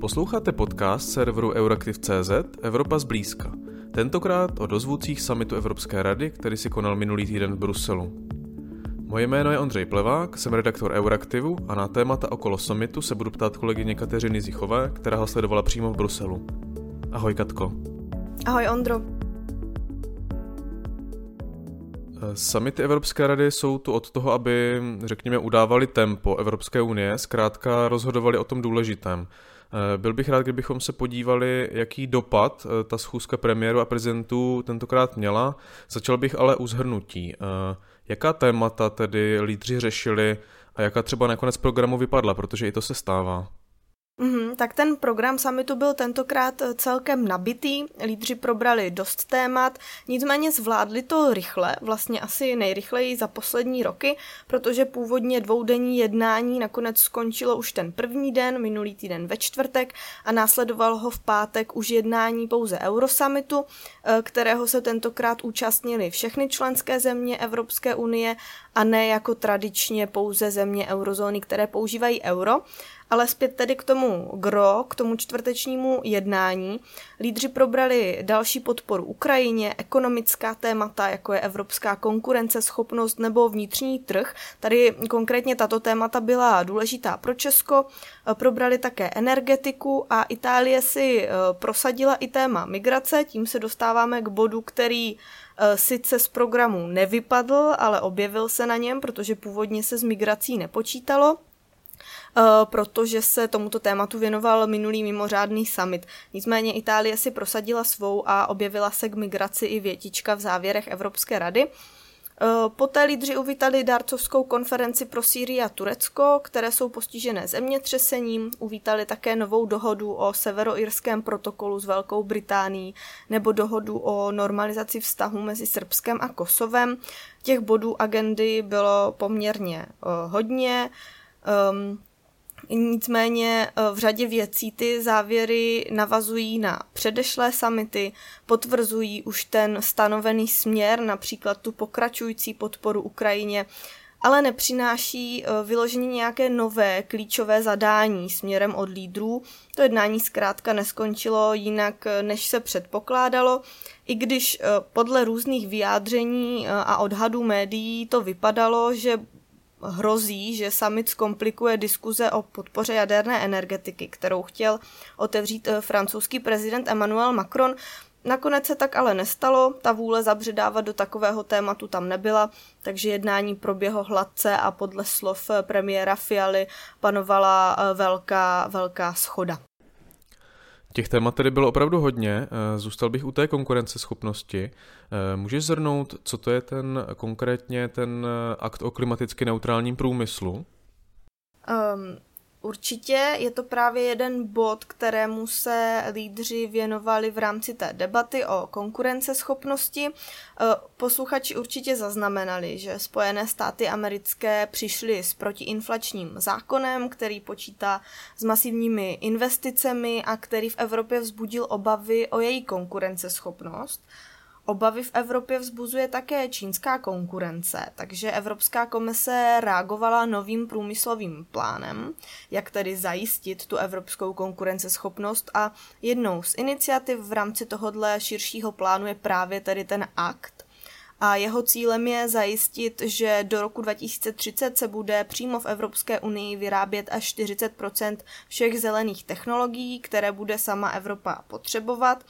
Posloucháte podcast serveru Euraktiv.cz Evropa zblízka. Tentokrát o dozvůcích samitu Evropské rady, který si konal minulý týden v Bruselu. Moje jméno je Ondřej Plevák, jsem redaktor Euraktivu a na témata okolo samitu se budu ptát kolegyně Kateřiny Zichové, která ho sledovala přímo v Bruselu. Ahoj Katko. Ahoj Ondro. Samity Evropské rady jsou tu od toho, aby, řekněme, udávali tempo Evropské unie, zkrátka rozhodovali o tom důležitém. Eh, byl bych rád, kdybychom se podívali, jaký dopad eh, ta schůzka premiéru a prezidentů tentokrát měla. Začal bych ale u zhrnutí. Eh, jaká témata tedy lídři řešili a jaká třeba nakonec programu vypadla, protože i to se stává. Mm-hmm, tak ten program summitu byl tentokrát eh, celkem nabitý, lídři probrali dost témat, nicméně zvládli to rychle, vlastně asi nejrychleji za poslední roky, protože původně dvoudenní jednání nakonec skončilo už ten první den, minulý týden ve čtvrtek a následoval ho v pátek už jednání pouze Eurosummitu, eh, kterého se tentokrát účastnili všechny členské země Evropské unie a ne jako tradičně pouze země eurozóny, které používají euro. Ale zpět tedy k tomu gro, k tomu čtvrtečnímu jednání. Lídři probrali další podporu Ukrajině, ekonomická témata, jako je evropská konkurenceschopnost nebo vnitřní trh. Tady konkrétně tato témata byla důležitá pro Česko. Probrali také energetiku a Itálie si eh, prosadila i téma migrace. Tím se dostáváme k bodu, který eh, sice z programu nevypadl, ale objevil se na něm, protože původně se s migrací nepočítalo. Eh, protože se tomuto tématu věnoval minulý mimořádný summit. Nicméně Itálie si prosadila svou a objevila se k migraci i větička v závěrech Evropské rady. Eh, poté lídři uvítali dárcovskou konferenci pro Sýrii a Turecko, které jsou postižené zemětřesením. Uvítali také novou dohodu o severoirském protokolu s Velkou Británií nebo dohodu o normalizaci vztahu mezi Srbskem a Kosovem. Těch bodů agendy bylo poměrně uh, hodně. Um, Nicméně eh, v řadě věcí ty závěry navazují na předešlé samity, potvrzují už ten stanovený směr, například tu pokračující podporu Ukrajině, ale nepřináší eh, vyloženě nějaké nové klíčové zadání směrem od lídrů. To jednání zkrátka neskončilo jinak, eh, než se předpokládalo, i když podle různých vyjádření a odhadů médií to vypadalo, že hrozí, že summit zkomplikuje diskuze o podpoře jaderné energetiky, kterou chtěl otevřít eh, francouzský prezident Emmanuel Macron. Nakonec se tak ale nestalo, ta vůle zabředávat do takového tématu tam nebyla, takže jednání proběhlo hladce a podle slov eh, premiéra Fialy panovala eh, velká, velká schoda. Těch témat tedy bylo opravdu hodně. Eh, zůstal bych u té konkurenceschopnosti. Eh, můžeš zhrnout, co to je ten konkrétně ten eh, akt o klimaticky neutrálním průmyslu? Um, Určitě je to právě jeden bod, kterému se lídři věnovali v rámci té debaty o konkurenceschopnosti. E, posluchači určitě zaznamenali, že Spojené státy americké přišly s protiinflačním zákonem, který počítá s masivními investicemi a který v Evropě vzbudil obavy o její konkurenceschopnost. Obavy v Evropě vzbuzuje také čínská konkurence, takže Evropská komise reagovala novým průmyslovým plánem, jak tedy zajistit tu evropskou konkurenceschopnost a jednou z iniciativ v rámci tohohle širšího plánu je právě tedy ten akt, a jeho cílem je zajistit, že do roku 2030 se bude přímo v Evropské unii vyrábět až 40% všech zelených technologií, které bude sama Evropa potřebovat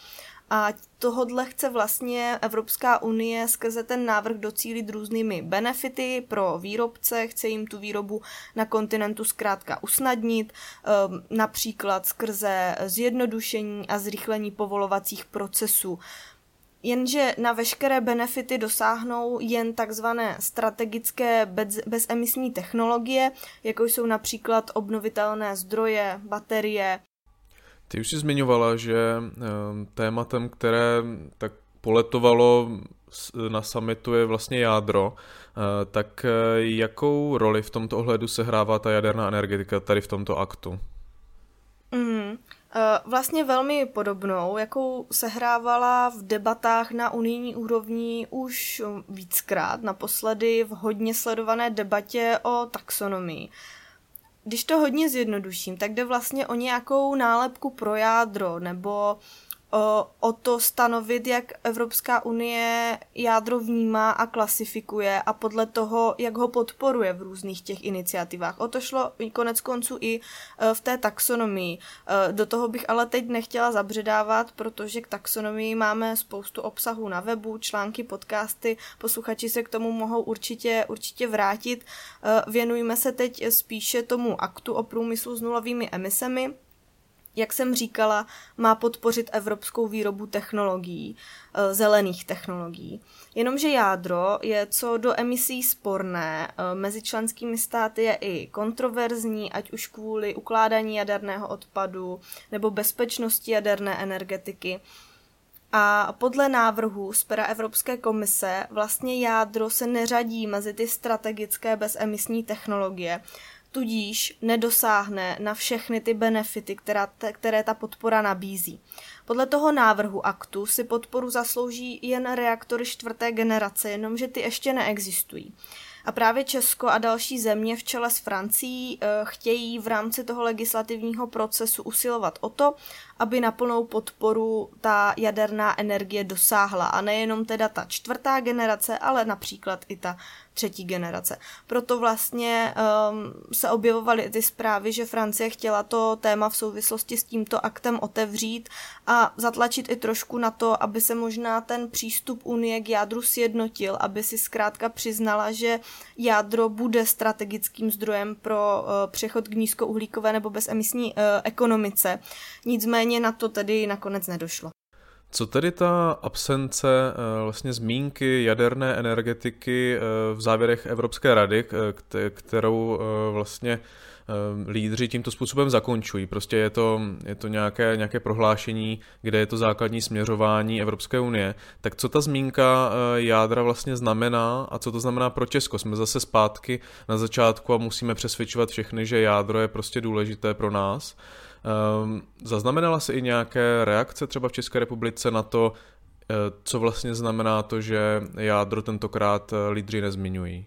a tohodle chce vlastně Evropská unie skrze ten návrh docílit různými benefity pro výrobce, chce jim tu výrobu na kontinentu zkrátka usnadnit, ehm, například skrze zjednodušení a zrychlení povolovacích procesů. Jenže na veškeré benefity dosáhnou jen takzvané strategické bez, bezemisní technologie, jako jsou například obnovitelné zdroje, baterie, ty už jsi zmiňovala, že ehm, tématem, které tak poletovalo na summitu je vlastně jádro, eh, tak eh, jakou roli v tomto ohledu sehrává ta jaderná energetika tady v tomto aktu? Mm, vlastně velmi podobnou, jakou sehrávala v debatách na unijní úrovni už víckrát, naposledy v hodně sledované debatě o taxonomii. Když to hodně zjednoduším, tak jde vlastně o nějakou nálepku pro jádro nebo o, to stanovit, jak Evropská unie jádro vnímá a klasifikuje a podle toho, jak ho podporuje v různých těch iniciativách. O to šlo konec konců i e, v té taxonomii. E, do toho bych ale teď nechtěla zabředávat, protože k taxonomii máme spoustu obsahu na webu, články, podcasty, posluchači se k tomu mohou určitě, určitě vrátit. E, věnujeme se teď spíše tomu aktu o průmyslu s nulovými emisemi, jak jsem říkala, má podpořit evropskou výrobu technologií, eh, zelených technologií. Jenomže jádro je co do emisí sporné, eh, mezi členskými státy je i kontroverzní, ať už kvůli ukládání jaderného odpadu nebo bezpečnosti jaderné energetiky. A podle návrhu z pera Evropské komise vlastně jádro se neřadí mezi ty strategické bezemisní technologie, tudíž nedosáhne na všechny ty benefity, která, které ta podpora nabízí. Podle toho návrhu aktu si podporu zaslouží jen reaktory čtvrté generace, jenomže ty ještě neexistují. A právě Česko a další země v čele s Francií eh, chtějí v rámci toho legislativního procesu usilovat o to, aby na plnou podporu ta jaderná energie dosáhla. A nejenom teda ta čtvrtá generace, ale například i ta třetí generace. Proto vlastně um, se objevovaly ty zprávy, že Francie chtěla to téma v souvislosti s tímto aktem otevřít a zatlačit i trošku na to, aby se možná ten přístup Unie k jádru sjednotil, aby si zkrátka přiznala, že jádro bude strategickým zdrojem pro uh, přechod k nízkouhlíkové nebo bezemisní uh, ekonomice. Nicméně na to tedy nakonec nedošlo. Co tedy ta absence eh, vlastně zmínky jaderné energetiky eh, v závěrech Evropské rady, kterou eh, vlastně lídři tímto způsobem zakončují. Prostě je to, je to nějaké, nějaké prohlášení, kde je to základní směřování Evropské unie. Tak co ta zmínka jádra vlastně znamená a co to znamená pro Česko? Jsme zase zpátky na začátku a musíme přesvědčovat všechny, že jádro je prostě důležité pro nás. Um, zaznamenala se i nějaké reakce třeba v České republice na to, eh, co vlastně znamená to, že jádro tentokrát eh, lídři nezmiňují?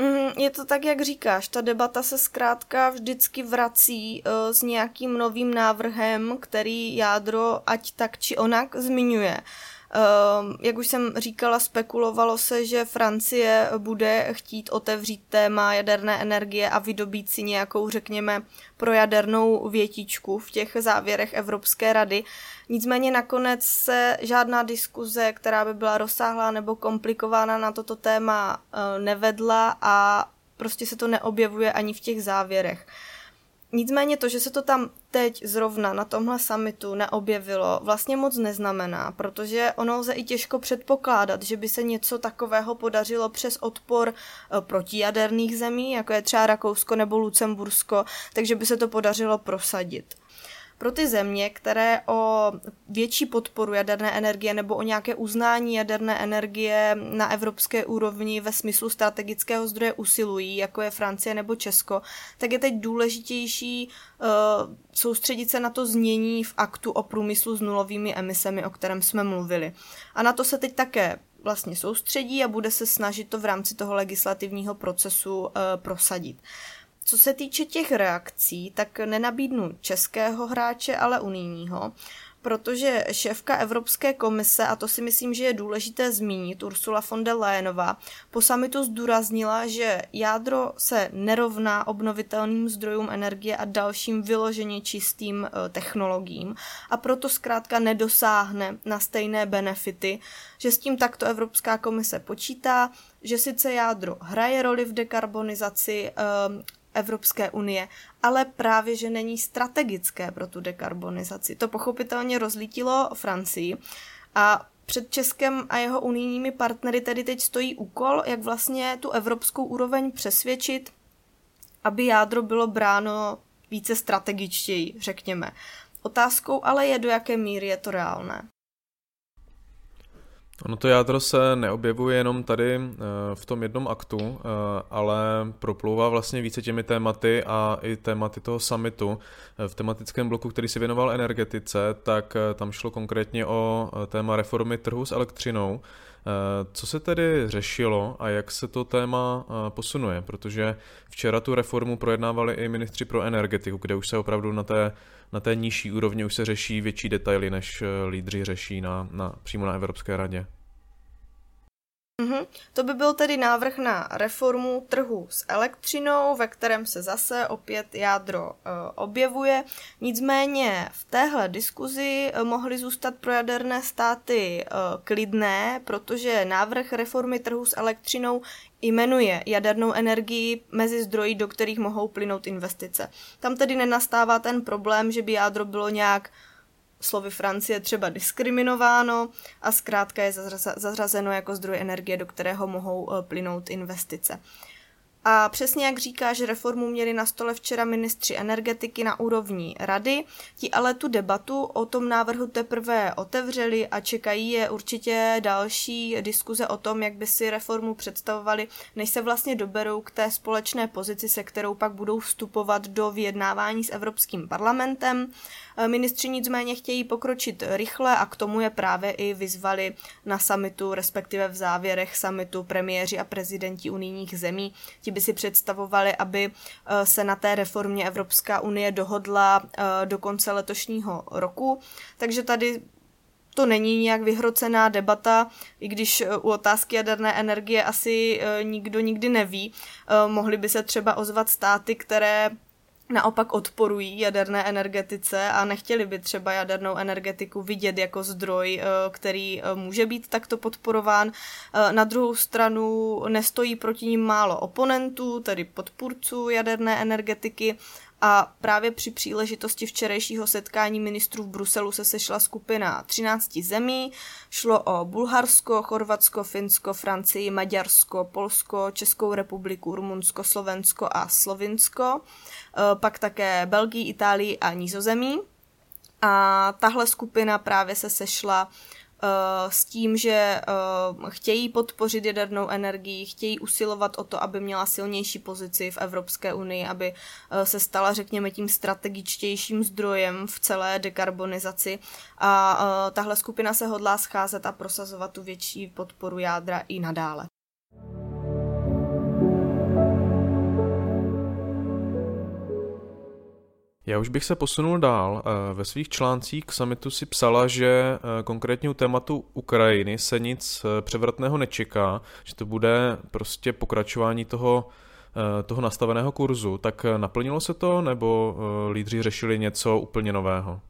Mm, je to tak, jak říkáš, ta debata se zkrátka vždycky vrací uh, s nějakým novým návrhem, který jádro ať tak či onak zmiňuje. Ehm, jak už jsem říkala, spekulovalo se, že Francie bude chtít otevřít téma jaderné energie a vydobít si nějakou, řekněme, projadernou větičku v těch závěrech Evropské rady. Nicméně nakonec se žádná diskuze, která by byla rozsáhlá nebo komplikována na toto téma, eh, nevedla a prostě se to neobjevuje ani v těch závěrech. Nicméně to, že se to tam teď zrovna na tomhle summitu neobjevilo, vlastně moc neznamená, protože ono lze i těžko předpokládat, že by se něco takového podařilo přes odpor eh, protijaderných zemí, jako je třeba Rakousko nebo Lucembursko, takže by se to podařilo prosadit pro ty země, které o větší podporu jaderné energie nebo o nějaké uznání jaderné energie na evropské úrovni ve smyslu strategického zdroje usilují, jako je Francie nebo Česko, tak je teď důležitější uh, soustředit se na to znění v aktu o průmyslu s nulovými emisemi, o kterém jsme mluvili. A na to se teď také vlastně soustředí a bude se snažit to v rámci toho legislativního procesu uh, prosadit. Uh, co se týče těch reakcí, tak nenabídnu českého hráče, ale unijního, protože šéfka Evropské komise, a to si myslím, že je důležité zmínit, Ursula von der Leyenová, po samitu zdůraznila, že jádro se nerovná obnovitelným zdrojům energie a dalším vyloženě čistým e, technologiím. A proto zkrátka nedosáhne na stejné benefity, že s tím takto Evropská komise počítá, že sice jádro hraje roli v dekarbonizaci, e, Evropské unie, ale právě, že není strategické pro tu dekarbonizaci. To pochopitelně rozlítilo Francii a před Českem a jeho unijními partnery tedy teď stojí úkol, jak vlastně tu evropskou úroveň přesvědčit, aby jádro bylo bráno více strategičtěji, řekněme. Otázkou ale je, do jaké míry je to reálné. Ono to jádro se neobjevuje jenom tady eh, v tom jednom aktu, eh, ale proplouvá vlastně více těmi tématy a i tématy toho summitu. Eh, v tematickém bloku, který se věnoval energetice, tak tam šlo konkrétně o téma reformy trhu s elektřinou, Co se tedy řešilo a jak se to téma posunuje? Protože včera tu reformu projednávali i ministři pro energetiku, kde už se opravdu na té, na té nižší úrovni už se řeší větší detaily, než lídři řeší na, na, přímo na Evropské radě. Mm-hmm. To by byl tedy návrh na reformu trhu s elektřinou, ve kterém se zase opět jádro e, objevuje. Nicméně v téhle diskuzi e, mohly zůstat pro jaderné státy e, klidné, protože návrh reformy trhu s elektřinou jmenuje jadernou energii mezi zdroji, do kterých mohou plynout investice. Tam tedy nenastává ten problém, že by jádro bylo nějak slovy Francie třeba diskriminováno a zkrátka je zařazeno jako zdroj energie, do kterého mohou eh, plynout investice. A přesně jak říká, že reformu měli na stole včera ministři energetiky na úrovni rady, ti ale tu debatu o tom návrhu teprve otevřeli a čekají je určitě další diskuze o tom, jak by si reformu představovali, než se vlastně doberou k té společné pozici, se kterou pak budou vstupovat do vyjednávání s Evropským parlamentem. Eh, ministři nicméně chtějí pokročit rychle a k tomu je právě i vyzvali na samitu, respektive v závěrech samitu premiéři a prezidenti unijních zemí. Ti by si představovali, aby eh, se na té reformě Evropská unie dohodla eh, do konce letošního roku. Takže tady to není nějak vyhrocená debata, i když u otázky jaderné energie asi nikdo nikdy neví. Mohly by se třeba ozvat státy, které naopak odporují jaderné energetice a nechtěli by třeba jadernou energetiku vidět jako zdroj, eh, který eh, může být takto podporován. Eh, na druhou stranu nestojí proti ním málo oponentů, tedy podpůrců jaderné energetiky a právě při příležitosti včerejšího setkání ministrů v Bruselu se sešla skupina 13 zemí. Šlo o Bulharsko, Chorvatsko, Finsko, Francii, Maďarsko, Polsko, Českou republiku, Rumunsko, Slovensko a Slovinsko. E, pak také Belgii, Itálii a Nízozemí. A tahle skupina právě se sešla Eh, s tím, že eh, chtějí podpořit jadernou energii, chtějí usilovat o to, aby měla silnější pozici v Evropské unii, aby eh, se stala, řekněme, tím strategičtějším zdrojem v celé dekarbonizaci. A tahle skupina se hodlá scházet a prosazovat tu větší podporu jádra i nadále. Já už bych se posunul dál. Eh, ve svých článcích k samitu si psala, že eh, konkrétně u tématu Ukrajiny se nic eh, převratného nečeká, že to bude prostě pokračování toho, toho nastaveného kurzu. Tak naplnilo se to, nebo lídři řešili něco úplně nového?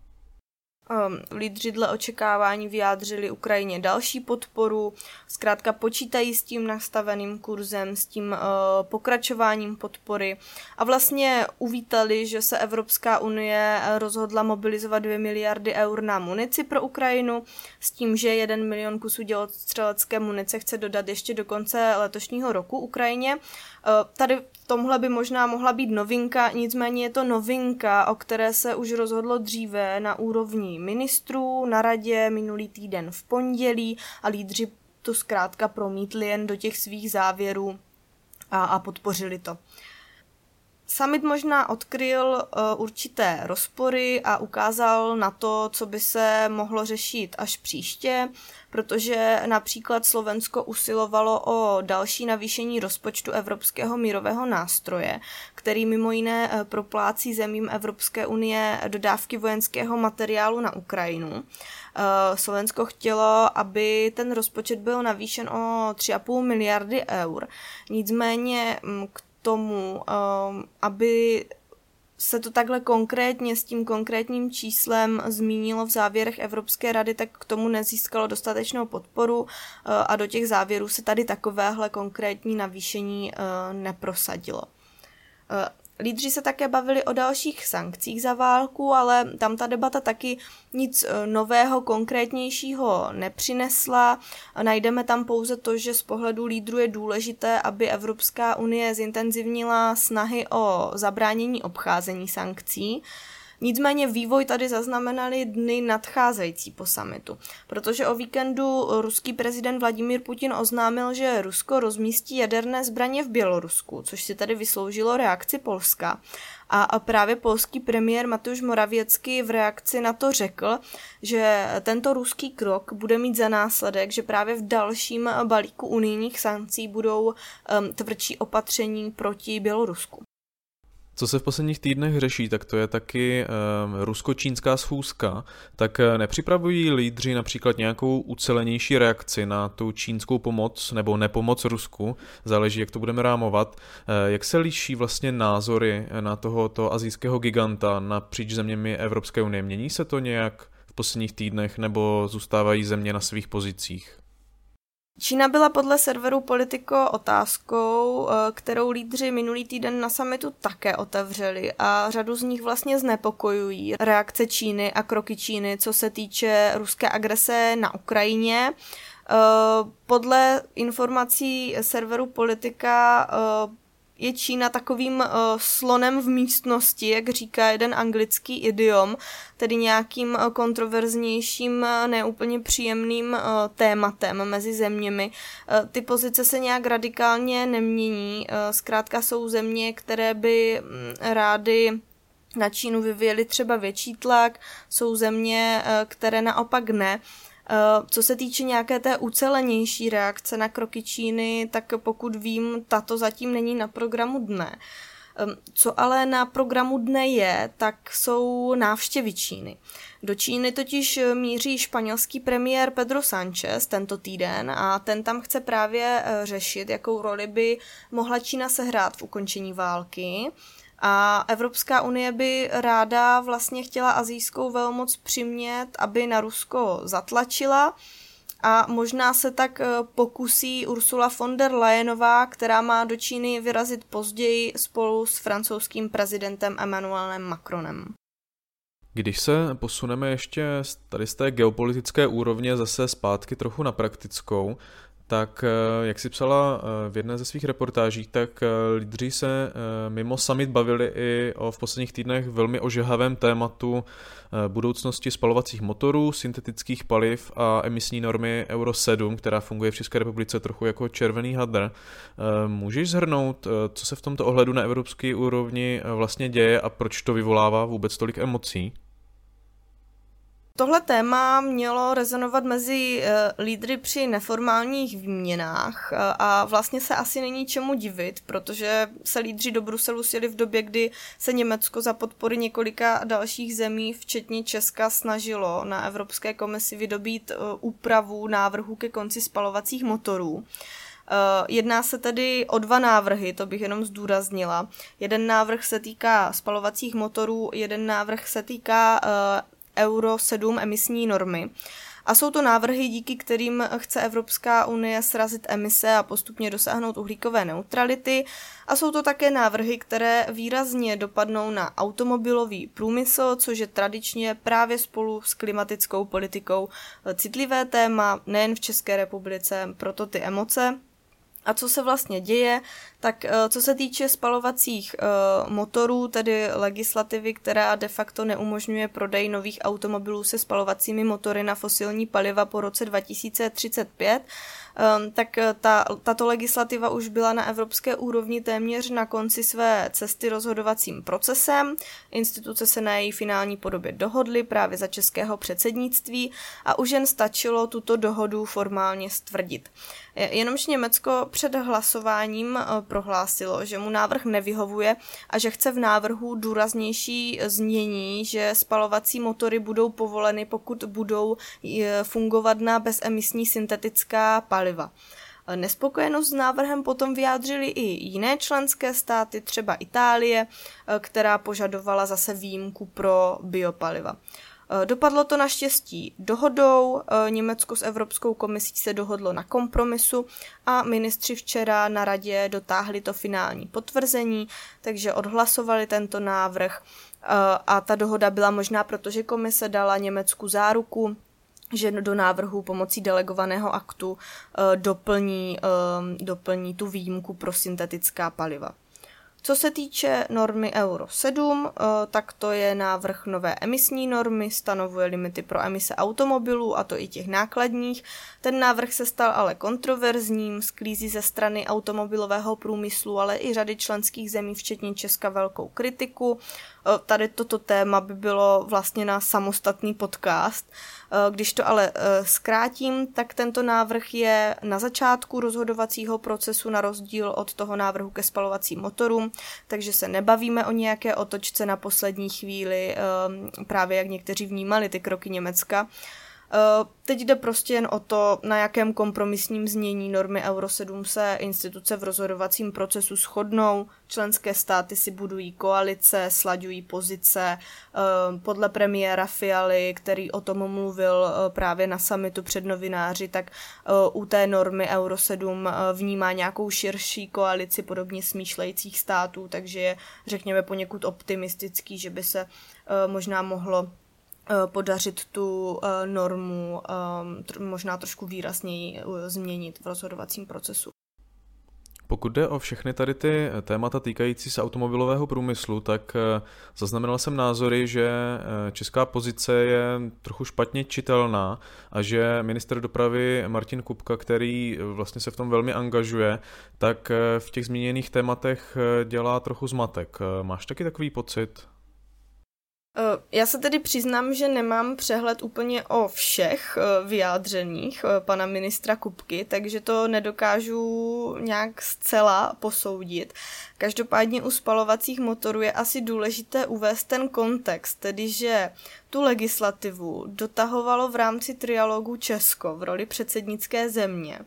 Um, lídři dle očekávání vyjádřili Ukrajině další podporu, zkrátka počítají s tím nastaveným kurzem, s tím uh, pokračováním podpory a vlastně uvítali, že se Evropská unie rozhodla mobilizovat 2 miliardy eur na munici pro Ukrajinu s tím, že 1 milion kusů dělostřelecké munice chce dodat ještě do konce letošního roku Ukrajině. Uh, tady tomhle by možná mohla být novinka, nicméně je to novinka, o které se už rozhodlo dříve na úrovni ministrů na radě minulý týden v pondělí a lídři to zkrátka promítli jen do těch svých závěrů a, a podpořili to. Summit možná odkryl uh, určité rozpory a ukázal na to, co by se mohlo řešit až příště, protože například Slovensko usilovalo o další navýšení rozpočtu Evropského mírového nástroje, který mimo jiné uh, proplácí zemím Evropské unie dodávky vojenského materiálu na Ukrajinu. Uh, Slovensko chtělo, aby ten rozpočet byl navýšen o 3,5 miliardy eur. Nicméně mm, k tomu, um, aby se to takhle konkrétně s tím konkrétním číslem zmínilo v závěrech Evropské rady, tak k tomu nezískalo dostatečnou podporu uh, a do těch závěrů se tady takovéhle konkrétní navýšení uh, neprosadilo. Lídři se také bavili o dalších sankcích za válku, ale tam ta debata taky nic e, nového, konkrétnějšího nepřinesla. Najdeme tam pouze to, že z pohledu lídru je důležité, aby Evropská unie zintenzivnila snahy o zabránění obcházení sankcí. Nicméně vývoj tady zaznamenali dny nadcházející po samitu, protože o víkendu ruský prezident Vladimír Putin oznámil, že Rusko rozmístí jaderné zbraně v Bělorusku, což si tady vysloužilo reakci Polska. A právě polský premiér Matuš Moravěcky v reakci na to řekl, že tento ruský krok bude mít za následek, že právě v dalším balíku unijních sankcí budou um, tvrdší opatření proti Bělorusku. Co se v posledních týdnech řeší, tak to je taky um, rusko-čínská schůzka. Tak uh, nepřipravují lídři například nějakou ucelenější reakci na tu čínskou pomoc nebo nepomoc Rusku, záleží, jak to budeme rámovat. Uh, jak se liší vlastně názory na tohoto azijského giganta napříč zeměmi Evropské unie? Mění se to nějak v posledních týdnech nebo zůstávají země na svých pozicích? Čína byla podle serveru Politico otázkou, eh, kterou lídři minulý týden na samitu také otevřeli a řadu z nich vlastně znepokojují reakce Číny a kroky Číny, co se týče ruské agrese na Ukrajině. Eh, podle informací serveru Politika eh, je Čína takovým uh, slonem v místnosti, jak říká jeden anglický idiom, tedy nějakým uh, kontroverznějším, uh, neúplně příjemným uh, tématem mezi zeměmi. Uh, ty pozice se nějak radikálně nemění, uh, zkrátka jsou země, které by um, rády na Čínu vyvíjeli třeba větší tlak, jsou země, které naopak ne. Eh, co se týče nějaké té ucelenější reakce na kroky Číny, tak pokud vím, tato zatím není na programu dne. Co ale na programu dne je, tak jsou návštěvy Číny. Do Číny totiž míří španělský premiér Pedro Sánchez tento týden a ten tam chce právě eh, řešit, jakou roli by mohla Čína sehrát v ukončení války a Evropská unie by ráda vlastně chtěla azijskou velmoc přimět, aby na Rusko zatlačila a možná se tak eh, pokusí Ursula von der Leyenová, která má do Číny vyrazit později spolu s francouzským prezidentem Emmanuelem Macronem. Když se posuneme ještě tady z té geopolitické úrovně zase zpátky trochu na praktickou, tak eh, jak si psala eh, v jedné ze svých reportáží, tak eh, lídři se mimo summit bavili i o v posledních týdnech velmi ožehavém tématu budoucnosti spalovacích motorů, syntetických paliv a emisní normy Euro 7, která funguje v České republice trochu jako červený hadr. Můžeš zhrnout, co se v tomto ohledu na evropské úrovni vlastně děje a proč to vyvolává vůbec tolik emocí? Tohle téma mělo rezonovat mezi uh, lídry při neformálních výměnách uh, a vlastně se asi není čemu divit, protože se lídři do Bruselu sjeli v době, kdy se Německo za podpory několika dalších zemí, včetně Česka, snažilo na Evropské komisi vydobít uh, úpravu návrhu ke konci spalovacích motorů. Jedná se tedy o dva návrhy, to bych jenom zdůraznila. Jeden návrh se týká spalovacích motorů, jeden návrh se týká Euro 7 emisní normy. A jsou to návrhy, díky kterým chce Evropská unie srazit emise a postupně dosáhnout uhlíkové neutrality. A jsou to také návrhy, které výrazně dopadnou na automobilový průmysl, což je tradičně právě spolu s klimatickou politikou citlivé téma nejen v České republice, proto ty emoce. A co se vlastně děje, tak eh, co se týče spalovacích eh, motorů, tedy legislativy, která de facto neumožňuje prodej nových automobilů se spalovacími motory na fosilní paliva po roce 2035, Ehm, tak eh, ta, tato legislativa už byla na evropské úrovni téměř na konci své cesty rozhodovacím procesem. Instituce se na její finální podobě dohodly právě za českého předsednictví a už jen stačilo tuto dohodu formálně stvrdit. Jenomže Německo před hlasováním eh, prohlásilo, že mu návrh nevyhovuje a že chce v návrhu důraznější změní, že spalovací motory budou povoleny, pokud budou eh, fungovat na bezemisní syntetická paliva paliva. Nespokojenost s návrhem potom vyjádřili i jiné členské státy, třeba Itálie, která požadovala zase výjimku pro biopaliva. Dopadlo to naštěstí dohodou, Německo s Evropskou komisí se dohodlo na kompromisu a ministři včera na radě dotáhli to finální potvrzení, takže odhlasovali tento návrh a ta dohoda byla možná, protože komise dala Německu záruku, že do návrhu pomocí delegovaného aktu doplní, doplní tu výjimku pro syntetická paliva. Co se týče normy Euro 7, eh, tak to je návrh nové emisní normy, stanovuje limity pro emise automobilů, a to i těch nákladních. Ten návrh se stal ale kontroverzním, sklízí ze strany automobilového průmyslu, ale i řady členských zemí, včetně Česka, velkou kritiku. Eh, tady toto téma by bylo vlastně na samostatný podcast. Eh, když to ale zkrátím, tak tento návrh je na začátku rozhodovacího procesu na rozdíl od toho návrhu ke spalovacím motorům, takže se nebavíme o nějaké otočce na poslední chvíli, právě jak někteří vnímali ty kroky Německa. Eh, teď jde prostě jen o to, na jakém kompromisním znění normy Euro 7 se instituce v rozhodovacím procesu shodnou, členské státy si budují koalice, slaďují pozice. Eh, podle premiéra Fialy, který o tom mluvil eh, právě na summitu před novináři, tak u té normy Euro 7 vnímá nějakou širší koalici podobně smýšlejících států, takže je, řekněme, poněkud optimistický, že by se možná mohlo podařit tu eh, normu eh, možná trošku výrazněji změnit v rozhodovacím procesu. Pokud jde o všechny tady ty témata týkající se automobilového průmyslu, tak zaznamenal jsem názory, že česká pozice je trochu špatně čitelná a že minister dopravy Martin Kupka, který vlastně se v tom velmi angažuje, tak v těch zmíněných tématech dělá trochu zmatek. Máš taky takový pocit? Eh, já se tedy přiznám, že nemám přehled úplně o všech eh, vyjádřeních eh, pana ministra Kupky, takže to nedokážu nějak zcela posoudit. Každopádně u spalovacích motorů je asi důležité uvést ten kontext, tedy že tu legislativu dotahovalo v rámci trialogu Česko v roli předsednické země.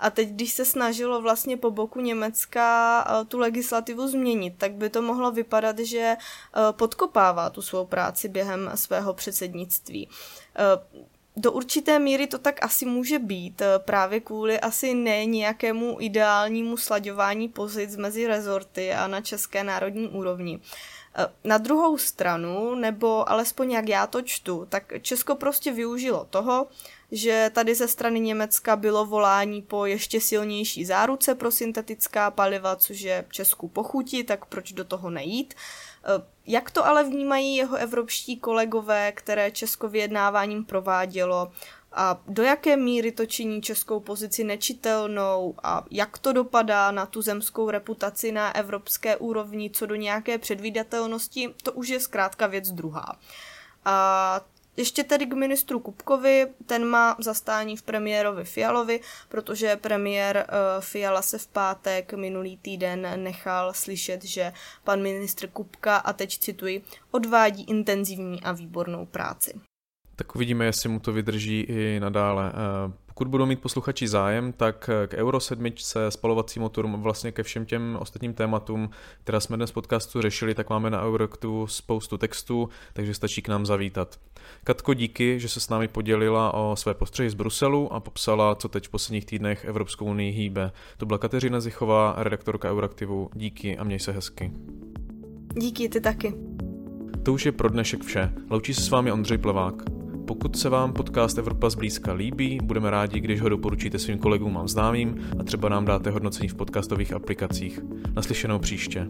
A teď, když se snažilo vlastně po boku Německa eh, tu legislativu změnit, tak by to mohlo vypadat, že eh, podkopává tu svou práci během svého předsednictví. Eh, do určité míry to tak asi může být, právě kvůli asi ne nějakému ideálnímu slaďování pozic mezi rezorty a na české národní úrovni. Na druhou stranu, nebo alespoň jak já to čtu, tak Česko prostě využilo toho, že tady ze strany Německa bylo volání po ještě silnější záruce pro syntetická paliva, což je Česku pochutí, tak proč do toho nejít. Eh, jak to ale vnímají jeho evropští kolegové, které Česko vyjednáváním provádělo? A do jaké míry to činí českou pozici nečitelnou? A jak to dopadá na tu zemskou reputaci na evropské úrovni, co do nějaké předvídatelnosti, to už je zkrátka věc druhá. A ještě tedy k ministru Kupkovi, ten má zastání v premiérovi Fialovi, protože premiér uh, Fiala se v pátek minulý týden nechal slyšet, že pan ministr Kupka, a teď cituji, odvádí intenzivní a výbornou práci. Tak uvidíme, jestli mu to vydrží i nadále. Eh, pokud budou mít posluchači zájem, tak k Euro 7, spalovacím motorům, vlastně ke všem těm ostatním tématům, která jsme dnes v podcastu řešili, tak máme na Euroctu spoustu textů, takže stačí k nám zavítat. Katko, díky, že se s námi podělila o své postřehy z Bruselu a popsala, co teď v posledních týdnech Evropskou unii hýbe. To byla Kateřina Zichová, redaktorka Euraktivu. Díky a měj se hezky. Díky, ty taky. To už je pro dnešek vše. Loučí se s vámi Ondřej Plevák. Pokud se vám podcast Evropa zblízka líbí, budeme rádi, když ho doporučíte svým kolegům a známým a třeba nám dáte hodnocení v podcastových aplikacích. Naslyšenou příště.